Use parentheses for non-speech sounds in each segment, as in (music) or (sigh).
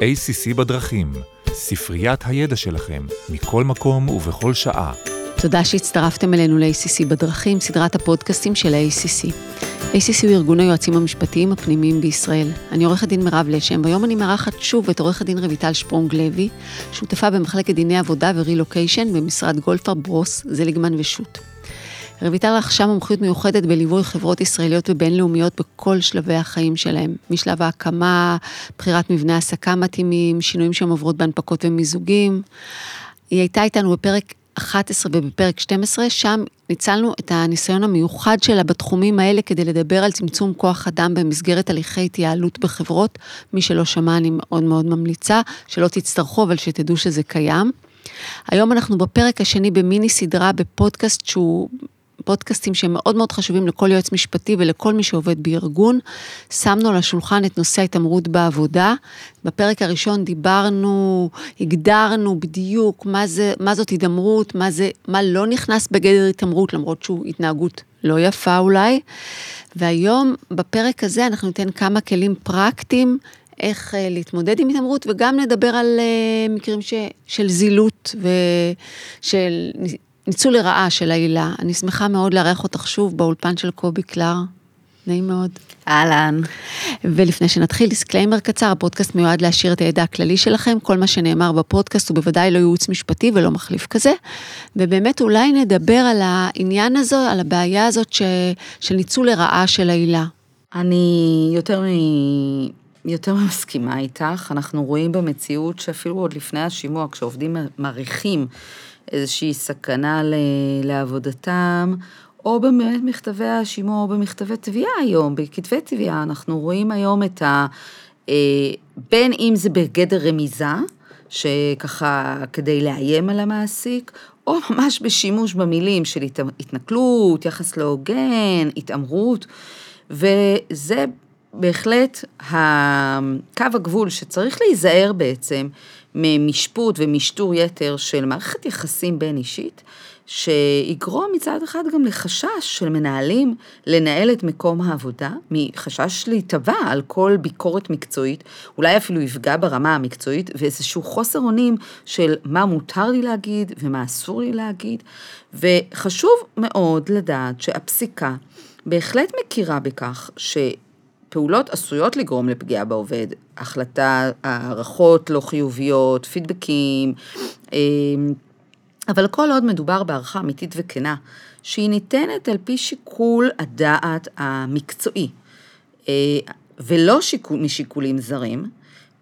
ACC בדרכים, ספריית הידע שלכם, מכל מקום ובכל שעה. תודה שהצטרפתם אלינו ל-ACC בדרכים, סדרת הפודקאסטים של ה-ACC. ACC הוא ארגון היועצים המשפטיים הפנימיים בישראל. אני עורכת דין מירב לשם, והיום אני מארחת שוב את עורכת דין רויטל שפרונג לוי, שותפה במחלקת דיני עבודה ורילוקיישן במשרד גולדפר ברוס, זליגמן ושות'. רויטל רכשה מומחיות מיוחדת בליווי חברות ישראליות ובינלאומיות בכל שלבי החיים שלהם, משלב ההקמה, בחירת מבנה העסקה מתאימים, שינויים שהן עוברות בהנפקות ומיזוגים. היא הייתה איתנו בפרק 11 ובפרק 12, שם ניצלנו את הניסיון המיוחד שלה בתחומים האלה כדי לדבר על צמצום כוח אדם במסגרת הליכי התייעלות בחברות. מי שלא שמע, אני מאוד מאוד ממליצה, שלא תצטרכו, אבל שתדעו שזה קיים. היום אנחנו בפרק השני במיני סדרה בפודקאסט שהוא פודקאסטים שהם מאוד מאוד חשובים לכל יועץ משפטי ולכל מי שעובד בארגון. שמנו על השולחן את נושא ההתעמרות בעבודה. בפרק הראשון דיברנו, הגדרנו בדיוק מה, זה, מה זאת התעמרות, מה, זה, מה לא נכנס בגדר התעמרות, למרות שהוא התנהגות לא יפה אולי. והיום, בפרק הזה, אנחנו ניתן כמה כלים פרקטיים איך uh, להתמודד עם התעמרות, וגם נדבר על uh, מקרים ש, של זילות ושל ניצול לרעה של העילה. אני שמחה מאוד לארח אותך שוב באולפן של קובי קלר. נעים מאוד. אהלן. ולפני שנתחיל, disclaimer קצר, הפודקאסט מיועד להעשיר את הידע הכללי שלכם, כל מה שנאמר בפודקאסט הוא בוודאי לא ייעוץ משפטי ולא מחליף כזה. ובאמת אולי נדבר על העניין הזה, על הבעיה הזאת ש... של ניצול לרעה של העילה. אני יותר מ... יותר מסכימה איתך, אנחנו רואים במציאות שאפילו עוד לפני השימוע, כשעובדים מעריכים איזושהי סכנה לעבודתם, או באמת מכתבי השימוע, או במכתבי תביעה היום, בכתבי תביעה, אנחנו רואים היום את ה... אה, בין אם זה בגדר רמיזה, שככה כדי לאיים על המעסיק, או ממש בשימוש במילים של התנכלות, יחס לא הוגן, התעמרות, וזה בהחלט קו הגבול שצריך להיזהר בעצם ממשפוט ומשטור יתר של מערכת יחסים בין אישית, שיגרום מצד אחד גם לחשש של מנהלים לנהל את מקום העבודה, מחשש להיטבע על כל ביקורת מקצועית, אולי אפילו יפגע ברמה המקצועית, ואיזשהו חוסר אונים של מה מותר לי להגיד ומה אסור לי להגיד, וחשוב מאוד לדעת שהפסיקה בהחלט מכירה בכך ש... פעולות עשויות לגרום לפגיעה בעובד, החלטה, הערכות לא חיוביות, פידבקים, אמ, אבל כל עוד מדובר בהערכה אמיתית וכנה, שהיא ניתנת על פי שיקול הדעת המקצועי, אה, ולא שיקול, משיקולים זרים,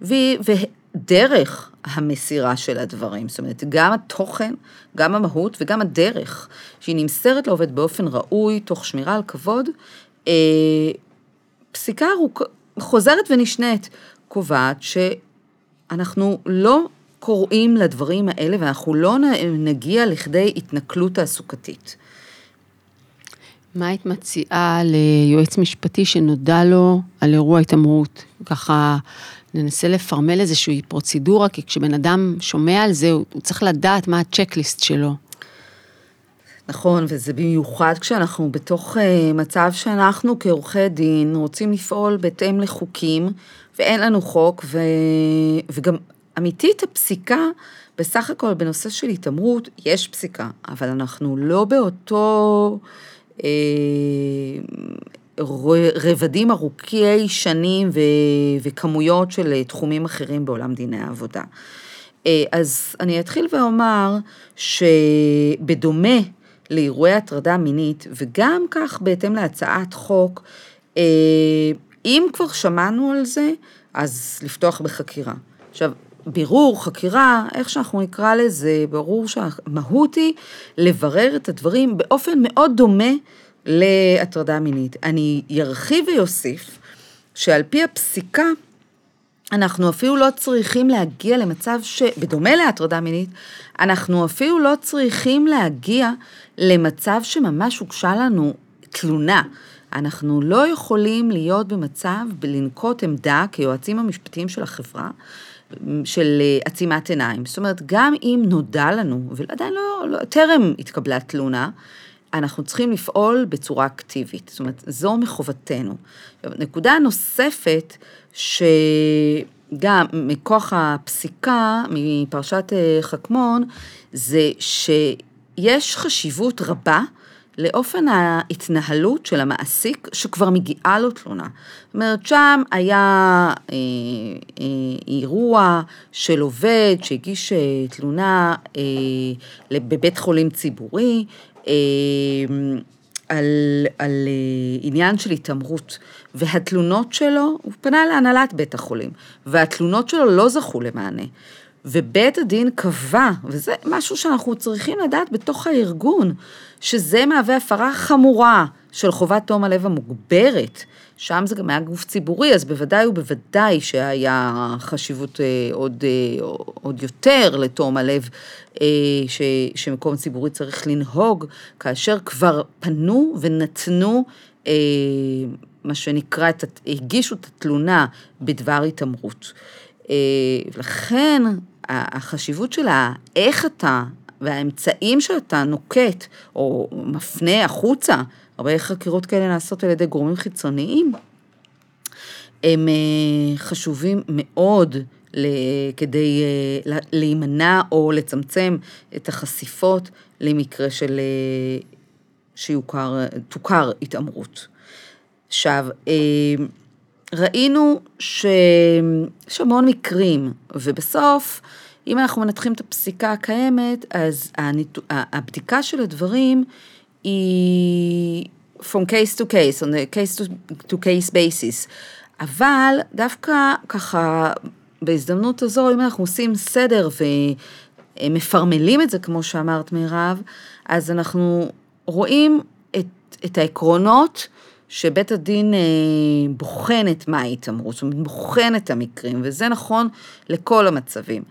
ודרך המסירה של הדברים, זאת אומרת, גם התוכן, גם המהות וגם הדרך, שהיא נמסרת לעובד באופן ראוי, תוך שמירה על כבוד, פסיקה ארוכ... חוזרת ונשנית קובעת שאנחנו לא קוראים לדברים האלה ואנחנו לא נגיע לכדי התנכלות תעסוקתית. מה היית מציעה ליועץ משפטי שנודע לו על אירוע התעמרות? ככה ננסה לפרמל איזושהי פרוצדורה, כי כשבן אדם שומע על זה, הוא צריך לדעת מה הצ'קליסט שלו. נכון, וזה במיוחד כשאנחנו בתוך uh, מצב שאנחנו כעורכי דין רוצים לפעול בהתאם לחוקים, ואין לנו חוק, ו... וגם אמיתית הפסיקה, בסך הכל בנושא של התעמרות, יש פסיקה, אבל אנחנו לא באותו אה, רבדים ארוכי שנים ו... וכמויות של תחומים אחרים בעולם דיני העבודה. אה, אז אני אתחיל ואומר שבדומה לאירועי הטרדה מינית, וגם כך בהתאם להצעת חוק, אה, אם כבר שמענו על זה, אז לפתוח בחקירה. עכשיו, בירור, חקירה, איך שאנחנו נקרא לזה, ברור שהמהות היא לברר את הדברים באופן מאוד דומה להטרדה מינית. אני ארחיב ויוסיף שעל פי הפסיקה, אנחנו אפילו לא צריכים להגיע למצב ש... בדומה להטרדה מינית, אנחנו אפילו לא צריכים להגיע למצב שממש הוגשה לנו תלונה. אנחנו לא יכולים להיות במצב לנקוט עמדה כיועצים המשפטיים של החברה, של אה, עצימת עיניים. זאת אומרת, גם אם נודע לנו, ועדיין לא, לא, טרם התקבלה תלונה, אנחנו צריכים לפעול בצורה אקטיבית. זאת אומרת, זו מחובתנו. נקודה נוספת, ש... גם מכוח הפסיקה מפרשת אה, חכמון, זה שיש חשיבות רבה לאופן ההתנהלות של המעסיק שכבר מגיעה לו תלונה. זאת אומרת, שם היה אה, אה, אירוע של עובד שהגיש אה, תלונה אה, בבית חולים ציבורי, על, על אה, עניין של התעמרות, והתלונות שלו, הוא פנה להנהלת בית החולים, והתלונות שלו לא זכו למענה. ובית הדין קבע, וזה משהו שאנחנו צריכים לדעת בתוך הארגון, שזה מהווה הפרה חמורה של חובת תום הלב המוגברת. שם זה גם היה גוף ציבורי, אז בוודאי ובוודאי שהיה חשיבות אה, עוד, אה, עוד יותר לתום הלב, אה, ש, שמקום ציבורי צריך לנהוג, כאשר כבר פנו ונתנו אה, מה שנקרא, הגישו את התלונה בדבר התעמרות. אה, לכן החשיבות שלה, איך אתה והאמצעים שאתה נוקט או מפנה החוצה, הרבה חקירות כאלה נעשות על ידי גורמים חיצוניים, הם אה, חשובים מאוד כדי אה, להימנע או לצמצם את החשיפות למקרה של שיוכר, תוכר התעמרות. עכשיו, ראינו שיש המון מקרים, ובסוף, אם אנחנו מנתחים את הפסיקה הקיימת, אז הניתו, הבדיקה של הדברים היא from case to case, on a case to, to case basis. אבל דווקא ככה, בהזדמנות הזו, אם אנחנו עושים סדר ומפרמלים את זה, כמו שאמרת מירב, אז אנחנו רואים את, את העקרונות שבית הדין אה, בוחן את מה ההתעמרות, זאת אומרת, בוחן את המקרים, וזה נכון לכל המצבים.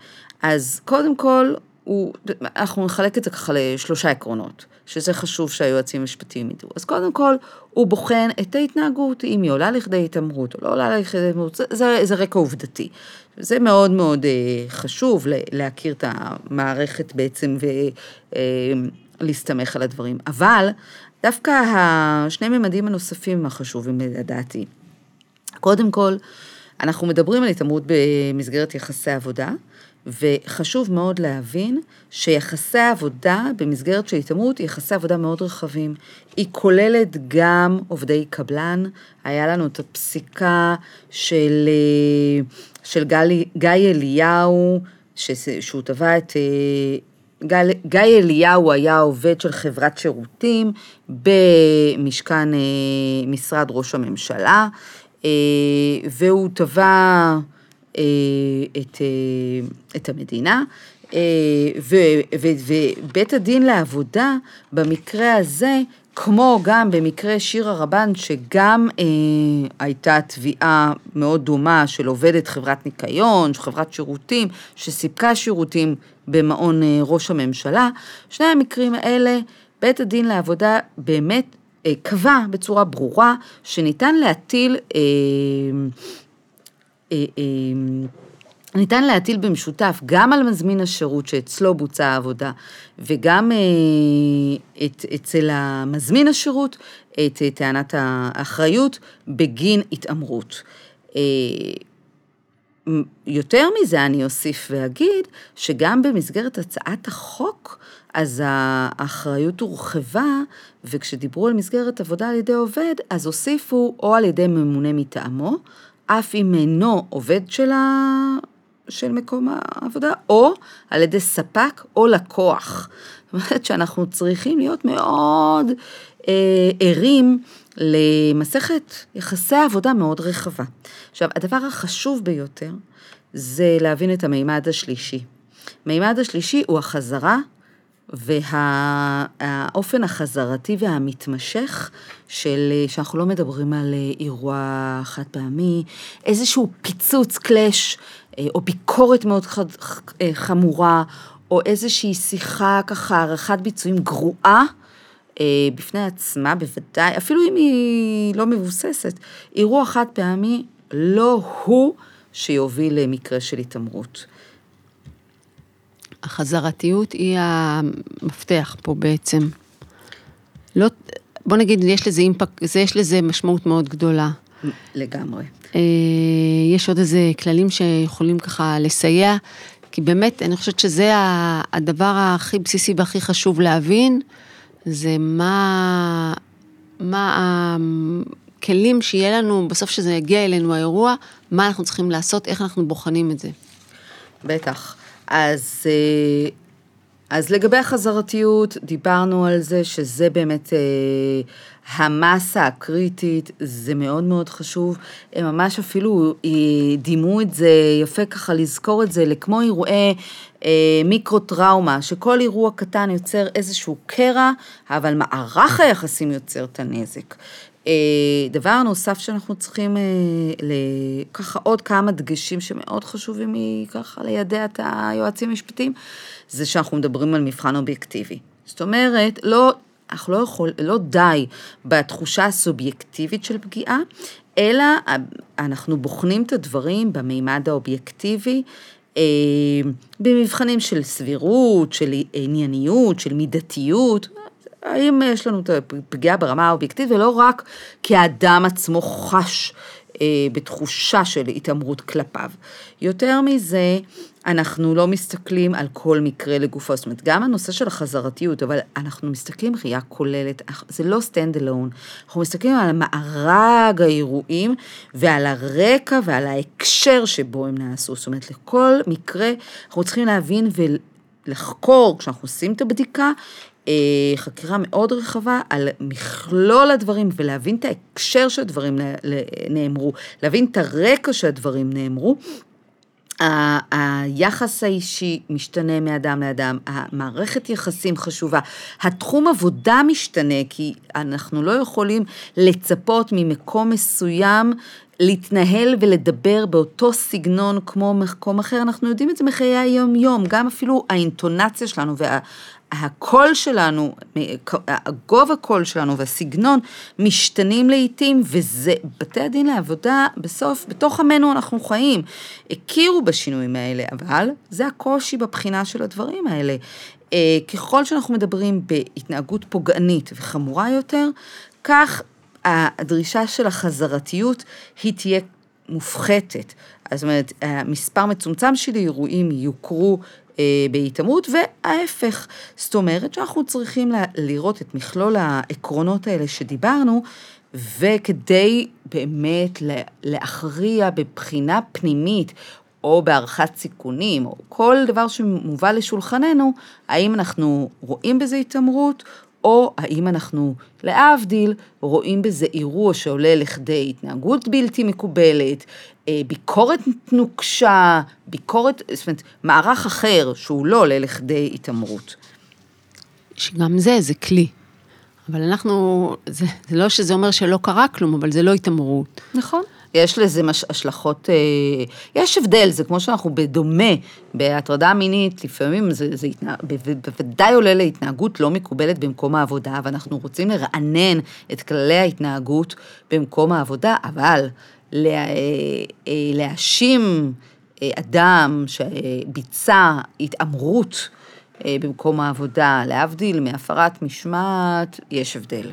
אז קודם כל, הוא, אנחנו נחלק את זה ככה לשלושה עקרונות, שזה חשוב שהיועצים המשפטיים ידעו. אז קודם כל, הוא בוחן את ההתנהגות, אם היא עולה לכדי התעמרות או לא עולה לכדי התעמרות, זה, זה, זה רקע עובדתי. זה מאוד מאוד אה, חשוב להכיר את המערכת בעצם ולהסתמך אה, על הדברים. אבל דווקא השני ממדים הנוספים החשובים לדעתי. קודם כל, אנחנו מדברים על התעמרות במסגרת יחסי עבודה, וחשוב מאוד להבין שיחסי עבודה במסגרת של התעמרות יחסי עבודה מאוד רחבים. היא כוללת גם עובדי קבלן, היה לנו את הפסיקה של, של גלי, גיא אליהו, שהוא תבע את גל, גיא אליהו היה עובד של חברת שירותים במשכן אה, משרד ראש הממשלה, אה, והוא תבע אה, את, את המדינה, ובית הדין לעבודה במקרה הזה כמו גם במקרה שירה רבן, שגם אה, הייתה תביעה מאוד דומה של עובדת חברת ניקיון, חברת שירותים, שסיפקה שירותים במעון אה, ראש הממשלה, שני המקרים האלה, בית הדין לעבודה באמת אה, קבע בצורה ברורה שניתן להטיל אה, אה, אה, ניתן להטיל במשותף גם על מזמין השירות שאצלו בוצעה העבודה וגם אה, את, אצל המזמין השירות את טענת האחריות בגין התעמרות. אה, יותר מזה אני אוסיף ואגיד שגם במסגרת הצעת החוק, אז האחריות הורחבה, וכשדיברו על מסגרת עבודה על ידי עובד, אז הוסיפו או על ידי ממונה מטעמו, אף אם אינו עובד של של מקום העבודה, או על ידי ספק או לקוח. זאת אומרת שאנחנו צריכים להיות מאוד אה, ערים למסכת יחסי עבודה מאוד רחבה. עכשיו, הדבר החשוב ביותר זה להבין את המימד השלישי. מימד השלישי הוא החזרה והאופן החזרתי והמתמשך של, שאנחנו לא מדברים על אירוע חד פעמי, איזשהו פיצוץ, קלאש, אה, או ביקורת מאוד אה, חמורה, או איזושהי שיחה ככה, הערכת ביצועים גרועה, אה, בפני עצמה בוודאי, אפילו אם היא לא מבוססת, אירוע חד פעמי לא הוא שיוביל למקרה של התעמרות. החזרתיות היא המפתח פה בעצם. לא, בוא נגיד, יש לזה אימפקט, יש לזה משמעות מאוד גדולה. לגמרי. אה, יש עוד איזה כללים שיכולים ככה לסייע, כי באמת, אני חושבת שזה הדבר הכי בסיסי והכי חשוב להבין, זה מה, מה הכלים שיהיה לנו, בסוף שזה יגיע אלינו האירוע, מה אנחנו צריכים לעשות, איך אנחנו בוחנים את זה. בטח. אז, אה, אז לגבי החזרתיות, דיברנו על זה שזה באמת אה, המסה הקריטית, זה מאוד מאוד חשוב. הם ממש אפילו אה, דימו את זה, יפה ככה לזכור את זה, לכמו אירועי מיקרו-טראומה, שכל אירוע קטן יוצר איזשהו קרע, אבל מערך היחסים יוצר את הנזק. אה, דבר נוסף שאנחנו צריכים, אה, ככה עוד כמה דגשים שמאוד חשובים לי ככה לידע את היועצים המשפטיים, זה שאנחנו מדברים על מבחן אובייקטיבי. זאת אומרת, לא, אנחנו לא יכול, לא די בתחושה הסובייקטיבית של פגיעה, אלא אנחנו בוחנים את הדברים במימד האובייקטיבי, אה, במבחנים של סבירות, של ענייניות, של מידתיות, האם יש לנו את הפגיעה ברמה האובייקטיבית, ולא רק כי האדם עצמו חש אה, בתחושה של התעמרות כלפיו. יותר מזה, אנחנו לא מסתכלים על כל מקרה לגופו, זאת אומרת, גם הנושא של החזרתיות, אבל אנחנו מסתכלים ראייה כוללת, זה לא stand alone, אנחנו מסתכלים על מארג האירועים ועל הרקע ועל ההקשר שבו הם נעשו, זאת אומרת, לכל מקרה אנחנו צריכים להבין ולחקור, כשאנחנו עושים את הבדיקה, חקירה מאוד רחבה על מכלול הדברים ולהבין את ההקשר שהדברים נאמרו, להבין את הרקע שהדברים נאמרו. היחס האישי משתנה מאדם לאדם, המערכת יחסים חשובה, התחום עבודה משתנה, כי אנחנו לא יכולים לצפות ממקום מסוים להתנהל ולדבר באותו סגנון כמו מקום אחר, אנחנו יודעים את זה מחיי היום-יום, גם אפילו האינטונציה שלנו וה... הקול שלנו, הגובה קול שלנו והסגנון משתנים לעיתים, וזה, בתי הדין לעבודה, בסוף, בתוך עמנו אנחנו חיים. הכירו בשינויים האלה, אבל זה הקושי בבחינה של הדברים האלה. אה, ככל שאנחנו מדברים בהתנהגות פוגענית וחמורה יותר, כך הדרישה של החזרתיות היא תהיה מופחתת. זאת אומרת, מספר מצומצם של אירועים יוכרו אה, בהתעמרות, וההפך. זאת אומרת שאנחנו צריכים לראות את מכלול העקרונות האלה שדיברנו, וכדי באמת להכריע בבחינה פנימית, או בהערכת סיכונים, או כל דבר שמובא לשולחננו, האם אנחנו רואים בזה התעמרות, או האם אנחנו, להבדיל, רואים בזה אירוע שעולה לכדי התנהגות בלתי מקובלת, אה, ביקורת נוקשה, ביקורת, זאת אומרת, מערך אחר שהוא לא עולה לכדי התעמרות. שגם זה, זה כלי. אבל אנחנו, זה, זה לא שזה אומר שלא קרה כלום, אבל זה לא התעמרות. נכון. יש לזה מש, השלכות, אה, יש הבדל, זה כמו שאנחנו בדומה, בהטרדה מינית, לפעמים זה, זה התנה, בוודאי עולה להתנהגות לא מקובלת במקום העבודה, ואנחנו רוצים לרענן את כללי ההתנהגות במקום העבודה, אבל לה, אה, אה, להאשים אדם שביצע התעמרות במקום העבודה, להבדיל מהפרת משמעת, יש הבדל.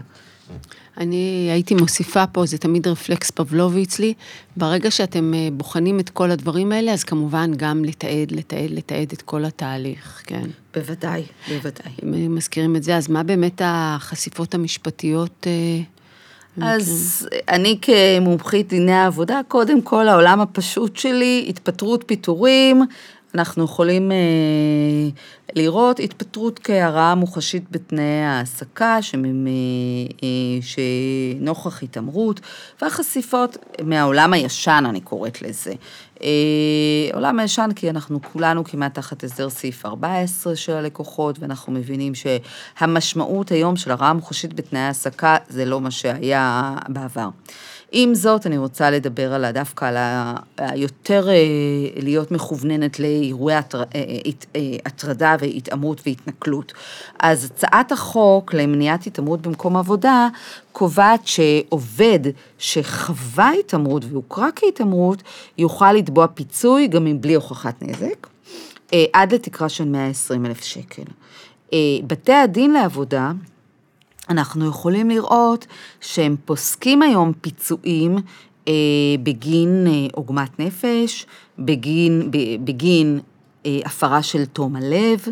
אני הייתי מוסיפה פה, זה תמיד רפלקס פבלובי אצלי, ברגע שאתם אה, בוחנים את כל הדברים האלה, אז כמובן גם לתעד, לתעד, לתעד את כל התהליך, כן. בוודאי, בוודאי. אם מזכירים את זה, אז מה באמת החשיפות המשפטיות? אה, אז אני כמומחית דיני העבודה, קודם כל העולם הפשוט שלי, התפטרות, פיטורים, אנחנו יכולים אה, לראות התפטרות כהרעה מוחשית בתנאי העסקה, שממ, אה, אה, שנוכח התעמרות, והחשיפות מהעולם הישן, אני קוראת לזה. אה, עולם הישן, כי אנחנו כולנו כמעט תחת הסדר סעיף 14 של הלקוחות, ואנחנו מבינים שהמשמעות היום של הרעה מוחשית בתנאי העסקה זה לא מה שהיה בעבר. עם זאת, אני רוצה לדבר על דווקא על היותר אה, להיות מכווננת לאירועי אה, אה, הטרדה והתעמרות והתנכלות. אז הצעת החוק למניעת התעמרות במקום עבודה קובעת שעובד שחווה התעמרות והוכרה כהתעמרות, יוכל לתבוע פיצוי גם מבלי הוכחת נזק, עד לתקרה של 120 אלף שקל. בתי הדין לעבודה, אנחנו יכולים לראות שהם פוסקים היום פיצויים אה, בגין אה, עוגמת נפש, בגין, בגין אה, הפרה של תום הלב,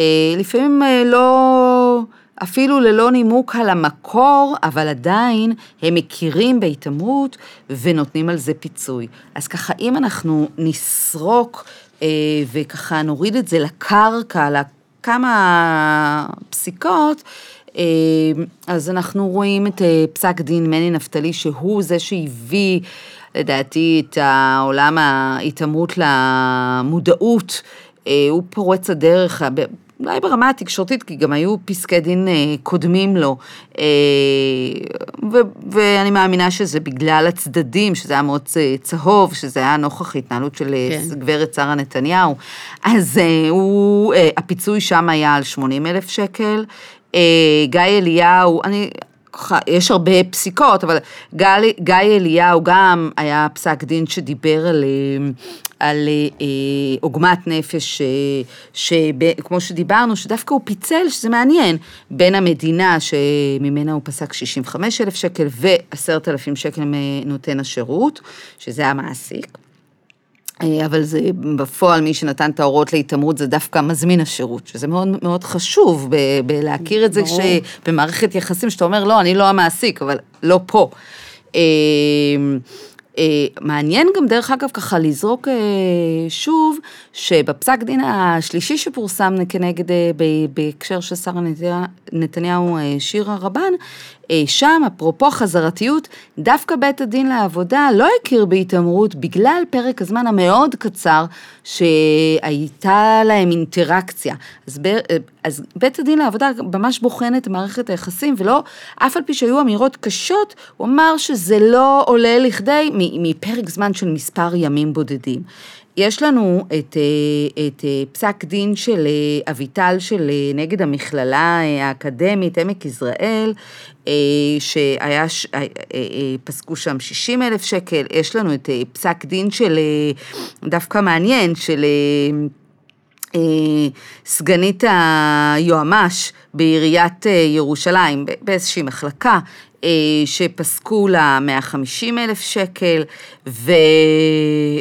אה, לפעמים אה, לא, אפילו ללא נימוק על המקור, אבל עדיין הם מכירים בהתעמרות ונותנים על זה פיצוי. אז ככה, אם אנחנו נסרוק אה, וככה נוריד את זה לקרקע, לכמה פסיקות, אה, אז אנחנו רואים את אה, פסק דין מני נפתלי, שהוא זה שהביא, לדעתי, את העולם ההתעמרות למודעות. אה, הוא פורץ הדרך, אולי ברמה התקשורתית, כי גם היו פסקי דין קודמים לו, ואני מאמינה שזה בגלל הצדדים, שזה היה מאוד צהוב, שזה היה נוכח התנהלות של כן. גברת שרה נתניהו, אז הוא, הפיצוי שם היה על 80 אלף שקל, אה, גיא אליהו, אני, יש הרבה פסיקות, אבל גיא, גיא אליהו גם היה פסק דין שדיבר על, אה, על אה, עוגמת נפש, שכמו שדיברנו, שדווקא הוא פיצל, שזה מעניין, בין המדינה שממנה הוא פסק 65 אלף שקל ו-10,000 שקל מנותן השירות, שזה המעסיק. אה, אבל זה בפועל מי שנתן את ההוראות להתעמרות זה דווקא מזמין השירות, שזה מאוד מאוד חשוב בלהכיר את זה שבמערכת יחסים שאתה אומר לא, אני לא המעסיק, אבל לא פה. אה, אה, מעניין גם דרך אגב ככה לזרוק שוב, שבפסק דין השלישי שפורסם כנגד, בהקשר של שרה נתניהו שירה רבן, אה, שם, אפרופו חזרתיות, דווקא בית הדין לעבודה לא הכיר בהתעמרות בגלל פרק הזמן המאוד קצר שהייתה להם אינטראקציה. אז, ב, אה, אז בית הדין לעבודה ממש בוחן את מערכת היחסים, ולא, אף על פי שהיו אמירות קשות, הוא אמר שזה לא עולה לכדי מפרק זמן של מספר ימים בודדים. יש לנו את, אה, את פסק דין של אביטל של נגד המכללה האקדמית עמק יזרעאל, אה, שהיה, אה, אה, פסקו שם 60 אלף שקל, יש לנו את פסק דין של, דווקא מעניין, של סגנית היועמ"ש בעיריית ירושלים, באיזושהי מחלקה, שפסקו לה 150 אלף שקל,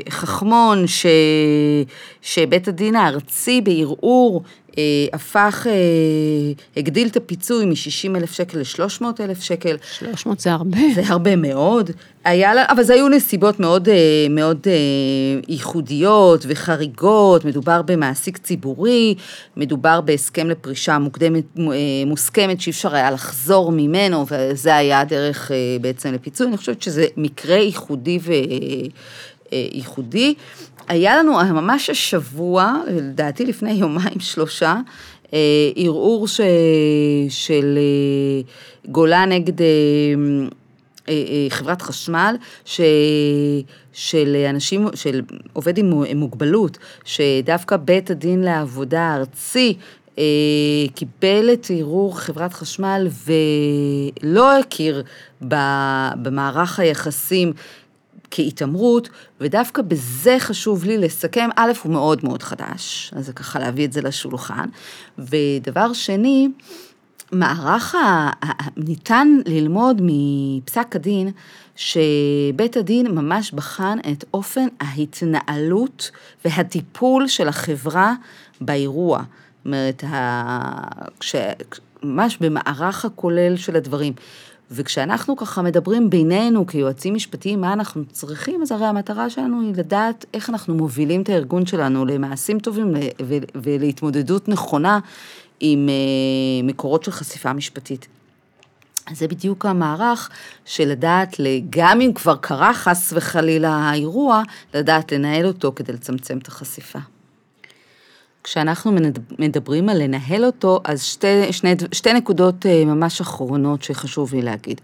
וחכמון ש... שבית הדין הארצי בערעור אה, הפך, אה, הגדיל את הפיצוי מ-60 אלף שקל ל-300 אלף שקל. 300 זה הרבה. זה הרבה מאוד. היה לה, אבל זה היו נסיבות מאוד, אה, מאוד ייחודיות וחריגות, מדובר במעסיק ציבורי, מדובר בהסכם לפרישה מוקדמת, מוסכמת שאי אפשר היה לחזור ממנו, וזה היה הדרך בעצם לפיצוי. אני חושבת שזה מקרה ייחודי וייחודי. היה לנו ממש השבוע, לדעתי לפני יומיים (laughs) שלושה, אה, ערעור ש... של אה, גולה נגד אה, חברת חשמל, ש... של אנשים, של עובד עם מוגבלות, שדווקא בית הדין לעבודה הארצי קיבל את ערעור חברת חשמל ולא הכיר במערך היחסים כהתעמרות, ודווקא בזה חשוב לי לסכם, א', הוא מאוד מאוד חדש, אז זה ככה להביא את זה לשולחן, ודבר שני, מערך ה... ניתן ללמוד מפסק הדין שבית הדין ממש בחן את אופן ההתנהלות והטיפול של החברה באירוע. זאת אומרת, כש... ממש במערך הכולל של הדברים. וכשאנחנו ככה מדברים בינינו כיועצים משפטיים, מה אנחנו צריכים, אז הרי המטרה שלנו היא לדעת איך אנחנו מובילים את הארגון שלנו למעשים טובים ולהתמודדות נכונה עם אה, מקורות של חשיפה משפטית. אז זה בדיוק המערך של לדעת, גם אם כבר קרה חס וחלילה האירוע, לדעת לנהל אותו כדי לצמצם את החשיפה. כשאנחנו מדברים על לנהל אותו, אז שתי, שני, שתי נקודות אה, ממש אחרונות שחשוב לי להגיד.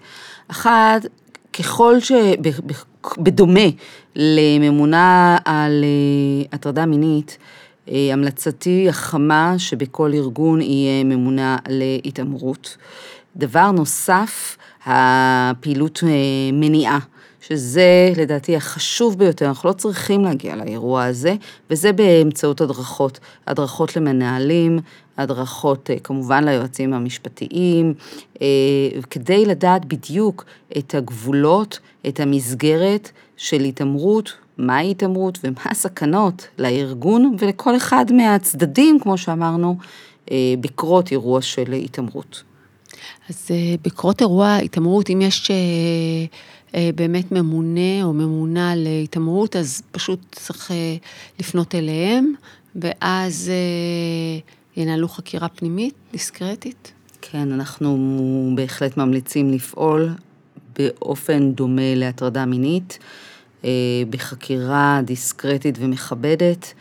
אחת, ככל שבדומה לממונה על אה, הטרדה מינית, אה, המלצתי החמה שבכל ארגון יהיה ממונה להתעמרות. דבר נוסף, הפעילות מניעה. שזה לדעתי החשוב ביותר, אנחנו לא צריכים להגיע לאירוע הזה, וזה באמצעות הדרכות, הדרכות למנהלים, הדרכות כמובן ליועצים המשפטיים, כדי לדעת בדיוק את הגבולות, את המסגרת של התעמרות, מהי התעמרות ומה הסכנות לארגון ולכל אחד מהצדדים, כמו שאמרנו, בקרות אירוע של התעמרות. אז בקרות אירוע התעמרות, אם יש באמת ממונה או ממונה להתעמרות, אז פשוט צריך לפנות אליהם, ואז ינהלו חקירה פנימית, דיסקרטית. כן, אנחנו בהחלט ממליצים לפעול באופן דומה להטרדה מינית, בחקירה דיסקרטית ומכבדת.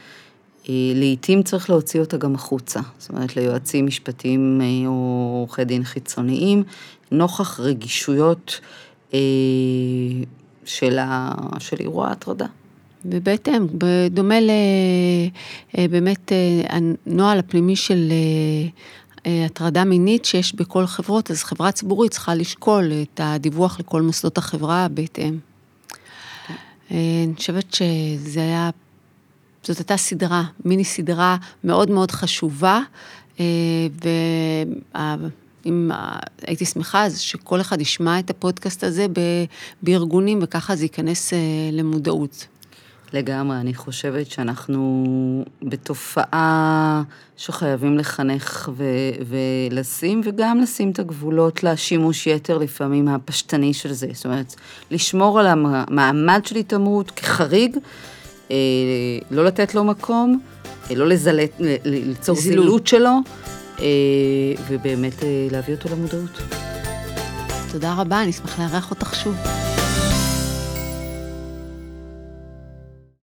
לעתים צריך להוציא אותה גם החוצה, זאת אומרת ליועצים משפטיים או עורכי דין חיצוניים, נוכח רגישויות של, ה, של אירוע ההטרדה. ובהתאם, בדומה לבאמת הנוהל הפנימי של הטרדה מינית שיש בכל חברות, אז חברה ציבורית צריכה לשקול את הדיווח לכל מוסדות החברה בהתאם. אני חושבת שזה היה, זאת הייתה סדרה, מיני סדרה מאוד מאוד חשובה, ואם הייתי שמחה אז שכל אחד ישמע את הפודקאסט הזה בארגונים, וככה זה ייכנס למודעות. לגמרי, אני חושבת שאנחנו בתופעה שחייבים לחנך ו- ולשים, וגם לשים את הגבולות לשימוש יתר לפעמים הפשטני של זה. זאת אומרת, לשמור על המעמד של התעמרות כחריג, אה, לא לתת לו מקום, אה, לא לזלט, ליצור זילות שלו, אה, ובאמת להביא אותו למודעות. תודה רבה, אני אשמח לארח אותך שוב.